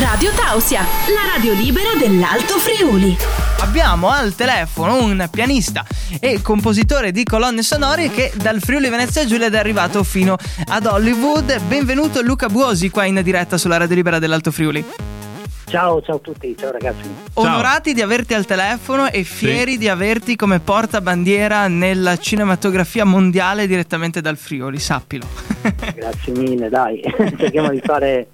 Radio Tausia, la radio libera dell'Alto Friuli. Abbiamo al telefono un pianista e compositore di colonne sonore che dal Friuli Venezia Giulia è arrivato fino ad Hollywood. Benvenuto Luca Buosi qua in diretta sulla radio libera dell'Alto Friuli. Ciao, ciao a tutti, ciao ragazzi. Onorati di averti al telefono e fieri sì. di averti come portabandiera nella cinematografia mondiale direttamente dal Friuli, sappilo. Grazie mille, dai, cerchiamo di fare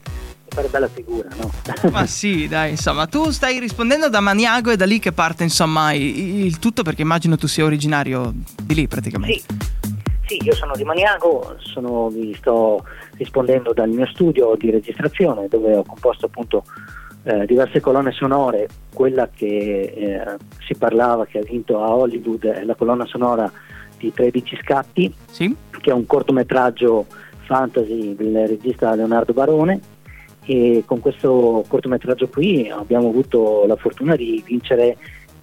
fare bella figura, no? Ma sì, dai, insomma, tu stai rispondendo da Maniago e da lì che parte, insomma, il tutto perché immagino tu sia originario di lì praticamente. Sì. Sì, io sono di Maniago, sono, vi sto rispondendo dal mio studio di registrazione dove ho composto appunto eh, diverse colonne sonore, quella che eh, si parlava, che ha vinto a Hollywood, è la colonna sonora di 13 scatti, sì. che è un cortometraggio fantasy del regista Leonardo Barone e con questo cortometraggio qui abbiamo avuto la fortuna di vincere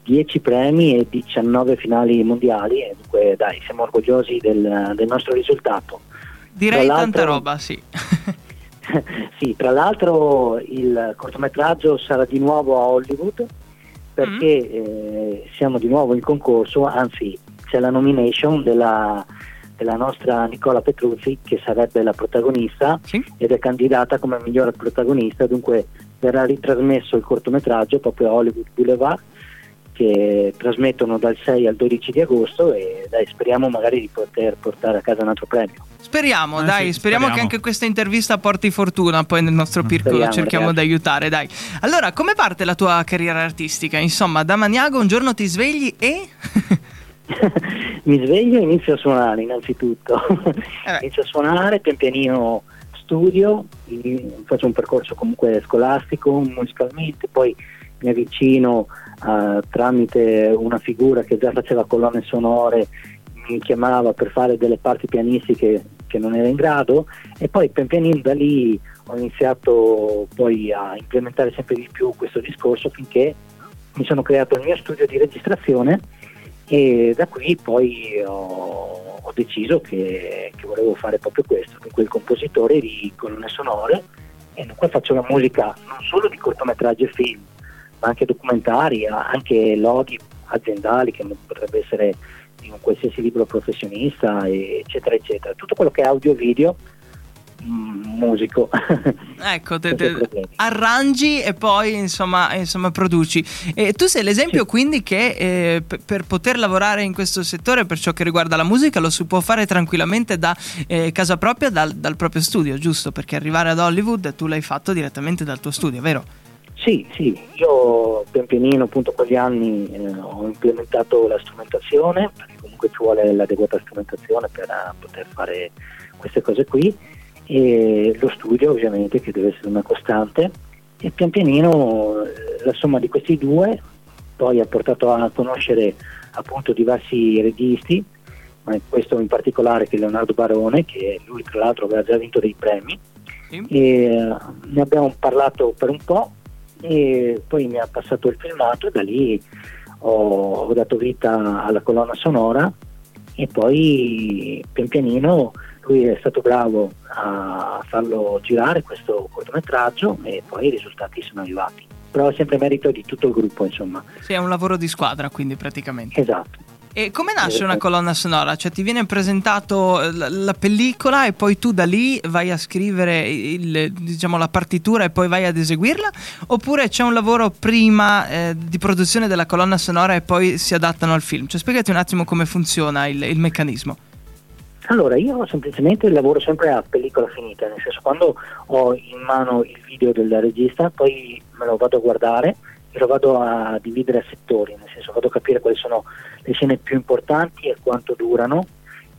10 premi e 19 finali mondiali e dunque dai siamo orgogliosi del, del nostro risultato. Direi tanta roba, sì. sì, tra l'altro il cortometraggio sarà di nuovo a Hollywood perché mm. eh, siamo di nuovo in concorso, anzi c'è la nomination della, della nostra Nicola Petruzzi che sarebbe la protagonista sì. ed è candidata come migliore protagonista, dunque verrà ritrasmesso il cortometraggio proprio a Hollywood Boulevard che trasmettono dal 6 al 12 di agosto e dai, speriamo magari di poter portare a casa un altro premio. Speriamo, eh dai, sì, speriamo, speriamo, che anche questa intervista porti fortuna poi nel nostro piccolo speriamo, cerchiamo ragazzi. di aiutare, dai. Allora, come parte la tua carriera artistica? Insomma, da Maniago un giorno ti svegli e... Mi sveglio e inizio a suonare innanzitutto. Eh inizio a suonare, pian pianino studio, faccio un percorso comunque scolastico, musicalmente, poi mi avvicino uh, tramite una figura che già faceva colonne sonore, mi chiamava per fare delle parti pianistiche che non era in grado e poi pian pianino da lì ho iniziato poi a implementare sempre di più questo discorso finché mi sono creato il mio studio di registrazione e da qui poi ho, ho deciso che, che, volevo fare proprio questo, dunque il compositore di colonne sonore e dunque faccio la musica non solo di cortometraggi e film ma anche documentari, anche lodi aziendali che potrebbe essere in un qualsiasi libro professionista, eccetera, eccetera. Tutto quello che è audio-video musico. Ecco, te, te, arrangi e poi insomma, insomma produci. E tu sei l'esempio sì. quindi che eh, p- per poter lavorare in questo settore per ciò che riguarda la musica lo si può fare tranquillamente da eh, casa propria, dal, dal proprio studio, giusto? Perché arrivare ad Hollywood tu l'hai fatto direttamente dal tuo studio, vero? Sì, sì, io pian pianino appunto con gli anni eh, ho implementato la strumentazione, perché comunque ci vuole l'adeguata strumentazione per uh, poter fare queste cose qui, e lo studio ovviamente che deve essere una costante e pian pianino eh, la somma di questi due poi ha portato a conoscere appunto diversi registi, ma questo in particolare che è Leonardo Barone, che lui tra l'altro aveva già vinto dei premi, sì. e uh, ne abbiamo parlato per un po' e poi mi ha passato il filmato e da lì ho, ho dato vita alla colonna sonora e poi pian pianino lui è stato bravo a farlo girare questo cortometraggio e poi i risultati sono arrivati. Però è sempre merito di tutto il gruppo, insomma. Sì, è un lavoro di squadra, quindi praticamente. Esatto. E come nasce una colonna sonora? Cioè ti viene presentato la, la pellicola e poi tu da lì vai a scrivere il, diciamo, la partitura e poi vai ad eseguirla? Oppure c'è un lavoro prima eh, di produzione della colonna sonora e poi si adattano al film? Cioè spiegati un attimo come funziona il, il meccanismo. Allora, io semplicemente lavoro sempre a pellicola finita, nel senso quando ho in mano il video del regista, poi me lo vado a guardare e lo vado a dividere a settori, nel senso vado a capire quali sono le scene più importanti e quanto durano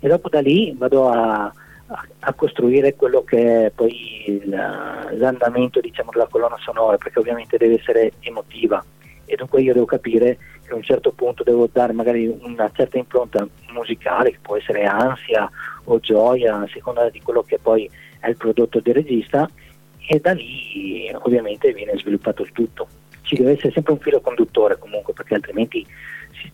e dopo da lì vado a, a, a costruire quello che è poi la, l'andamento diciamo, della colonna sonora, perché ovviamente deve essere emotiva e dunque io devo capire che a un certo punto devo dare magari una certa impronta musicale, che può essere ansia o gioia, a seconda di quello che poi è il prodotto del regista e da lì ovviamente viene sviluppato il tutto. Ci deve essere sempre un filo conduttore comunque perché altrimenti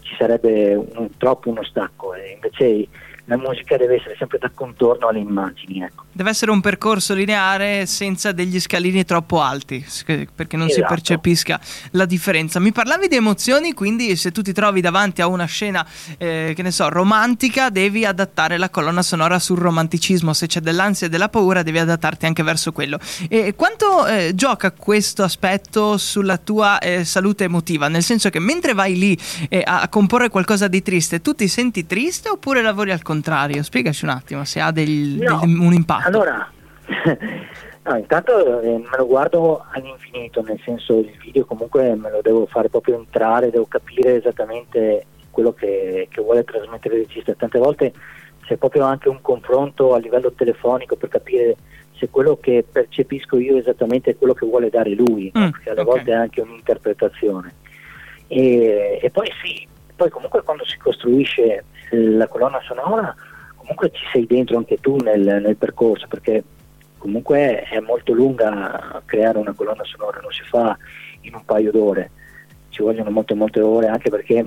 ci sarebbe un, troppo uno stacco e invece la musica deve essere sempre da contorno alle immagini. Ecco. Deve essere un percorso lineare senza degli scalini troppo alti, perché non esatto. si percepisca la differenza. Mi parlavi di emozioni, quindi se tu ti trovi davanti a una scena, eh, che ne so, romantica, devi adattare la colonna sonora sul romanticismo. Se c'è dell'ansia e della paura, devi adattarti anche verso quello. E quanto eh, gioca questo aspetto sulla tua eh, salute emotiva? Nel senso che mentre vai lì eh, a comporre qualcosa di triste, tu ti senti triste oppure lavori al contrario? Spiegaci un attimo se ha del, no. del, un impatto. Allora, no, intanto eh, me lo guardo all'infinito, nel senso il video comunque me lo devo fare proprio entrare, devo capire esattamente quello che, che vuole trasmettere il regista. Tante volte c'è proprio anche un confronto a livello telefonico per capire se quello che percepisco io esattamente è quello che vuole dare lui, mm, perché alle okay. volte è anche un'interpretazione. E, e, poi sì, poi comunque quando si costruisce la colonna sonora comunque ci sei dentro anche tu nel, nel percorso perché comunque è molto lunga creare una colonna sonora, non si fa in un paio d'ore, ci vogliono molte molte ore anche perché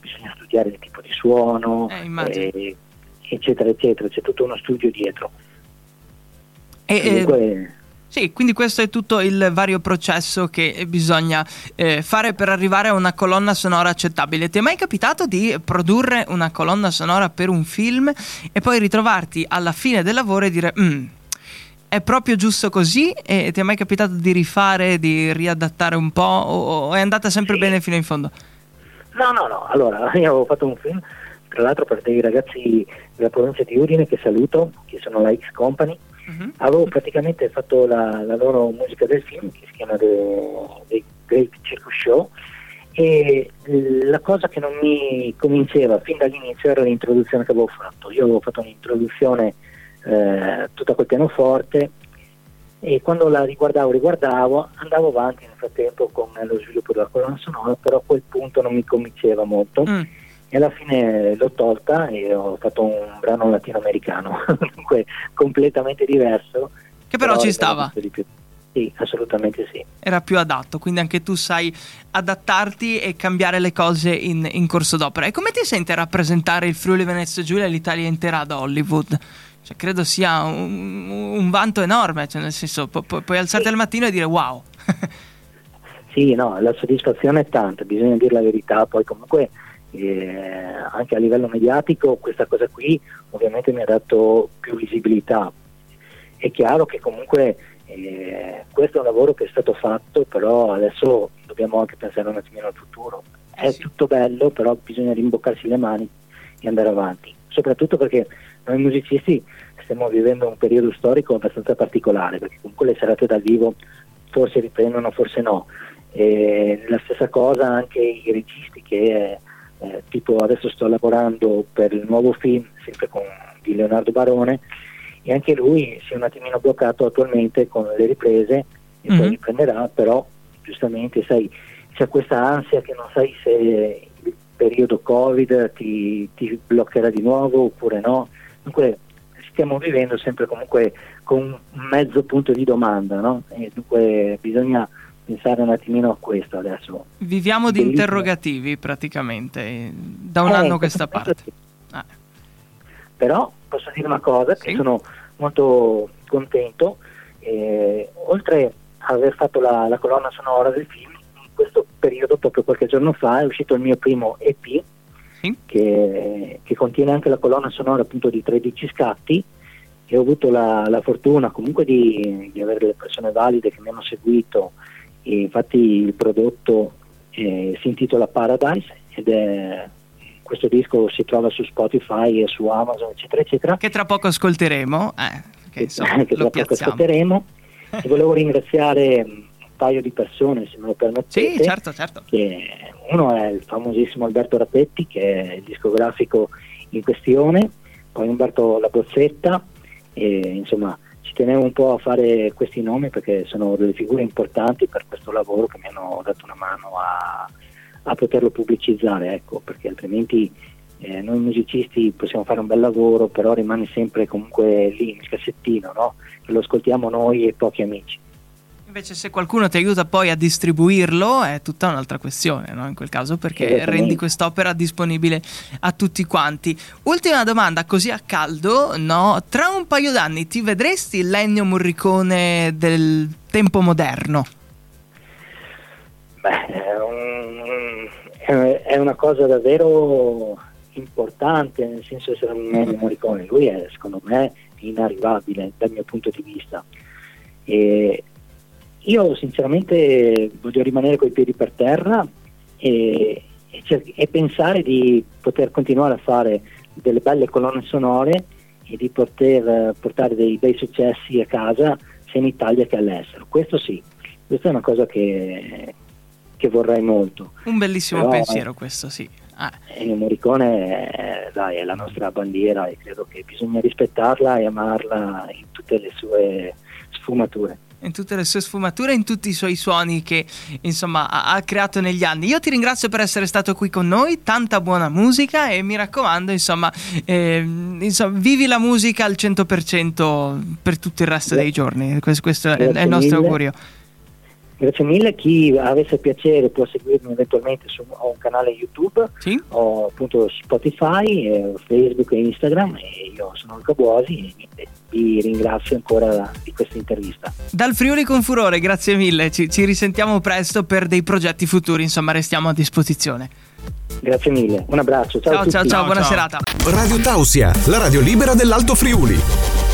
bisogna studiare il tipo di suono, eh, eh, eccetera eccetera, c'è tutto uno studio dietro. E, comunque, eh, sì, quindi questo è tutto il vario processo che bisogna eh, fare per arrivare a una colonna sonora accettabile. Ti è mai capitato di produrre una colonna sonora per un film e poi ritrovarti alla fine del lavoro e dire mm, è proprio giusto così? E ti è mai capitato di rifare, di riadattare un po' o, è andata sempre sì. bene fino in fondo? No, no, no. Allora, io avevo fatto un film, tra l'altro per dei ragazzi della provincia di Udine che saluto, che sono la X Company Uh-huh. Avevo praticamente fatto la, la, loro musica del film che si chiama The, The Great Circus Show e la cosa che non mi convinceva fin dall'inizio era l'introduzione che avevo fatto. Io avevo fatto un'introduzione eh, tutta col pianoforte e quando la riguardavo, riguardavo, andavo avanti nel frattempo con lo sviluppo della colonna sonora, però a quel punto non mi convinceva molto. Mm e alla fine l'ho tolta e ho fatto un brano latinoamericano, dunque completamente diverso. Che però, però ci stava. Sì, assolutamente sì. Era più adatto, quindi anche tu sai adattarti e cambiare le cose in, in corso d'opera. E come ti senti a rappresentare il Friuli Venezia Giulia e l'Italia intera ad Hollywood? Cioè, credo sia un, un vanto enorme, cioè, nel senso, pu- pu- puoi alzarti sì. al mattino e dire wow. sì, no, la soddisfazione è tanta, bisogna dire la verità, poi comunque eh, anche a livello mediatico questa cosa qui ovviamente mi ha dato più visibilità. È chiaro che comunque eh, questo è un lavoro che è stato fatto, però adesso dobbiamo anche pensare un attimino al futuro. È sì. tutto bello, però bisogna rimboccarsi le mani e andare avanti, soprattutto perché noi musicisti stiamo vivendo un periodo storico abbastanza particolare, perché comunque le serate dal vivo forse riprendono, forse no. E la stessa cosa anche i registi che eh, tipo adesso sto lavorando per il nuovo film, sempre con, di Leonardo Barone, e anche lui si è un attimino bloccato attualmente con le riprese e mm-hmm. poi riprenderà, però giustamente sai, c'è questa ansia che non sai se il periodo Covid ti, ti bloccherà di nuovo oppure no. Dunque stiamo vivendo sempre comunque con un mezzo punto di domanda, no? E dunque bisogna pensare un attimino a questo adesso. Viviamo di interrogativi praticamente da un eh, anno a questa parte. Sì. Ah. Però posso dire una cosa, sì. che sono molto contento, eh, oltre ad aver fatto la, la, colonna sonora del film, in questo periodo, proprio qualche giorno fa, è uscito il mio primo EP, sì. che, che, contiene anche la colonna sonora appunto di 13 scatti, e ho avuto la, la fortuna comunque di, di avere le persone valide che mi hanno seguito e infatti il prodotto eh, si intitola Paradise ed è questo disco si trova su Spotify e su Amazon eccetera eccetera. Che tra poco ascolteremo eh, che, insomma, che tra poco ascolteremo. E volevo ringraziare un paio di persone se me lo permettete. Sì certo certo. Che uno è il famosissimo Alberto Rapetti che è il discografico in questione poi Umberto La Bozzetta e insomma tenevo un po' a fare questi nomi perché sono delle figure importanti per questo lavoro che mi hanno dato una mano a, a poterlo pubblicizzare, ecco, perché altrimenti eh, noi musicisti possiamo fare un bel lavoro, però rimane sempre comunque lì nel cassettino, no? che lo ascoltiamo noi e pochi amici. Invece se qualcuno ti aiuta poi a distribuirlo è tutta un'altra questione, no? In quel caso perché rendi quest'opera disponibile a tutti quanti. Ultima domanda, così a caldo, no? Tra un paio d'anni ti vedresti l'Ennio Morricone del tempo moderno? Beh, è, un, è una cosa davvero importante, nel senso essere un Ennio Morricone. Lui è, secondo me, inarrivabile dal mio punto di vista. E io sinceramente voglio rimanere coi piedi per terra e, e, cer- e, pensare di poter continuare a fare delle belle colonne sonore e di poter eh, portare dei bei successi a casa sia in Italia che all'estero. Questo sì, questa è una cosa che, che vorrei molto. Un bellissimo Però, pensiero questo, sì. Ah. Ennio Morricone è, dai, è la nostra bandiera e credo che bisogna rispettarla e amarla in tutte le sue sfumature in tutte le sue sfumature, in tutti i suoi suoni che insomma ha, ha, creato negli anni. Io ti ringrazio per essere stato qui con noi, tanta buona musica e mi raccomando, insomma, eh, insomma vivi la musica al 100% per tutto il resto dei giorni. Questo, questo è, è il nostro mille. augurio. Grazie mille, chi avesse piacere può seguirmi eventualmente su ho un canale YouTube, sì? ho appunto Spotify, eh, Facebook e Instagram e io sono Luca Buosi e vi ringrazio ancora di questa intervista. Dal Friuli con Furore, grazie mille, ci, ci risentiamo presto per dei progetti futuri, insomma restiamo a disposizione. Grazie mille, un abbraccio, ciao ciao ciao, ciao, buona ciao. serata. Radio Tausia, la radio libera dell'Alto Friuli.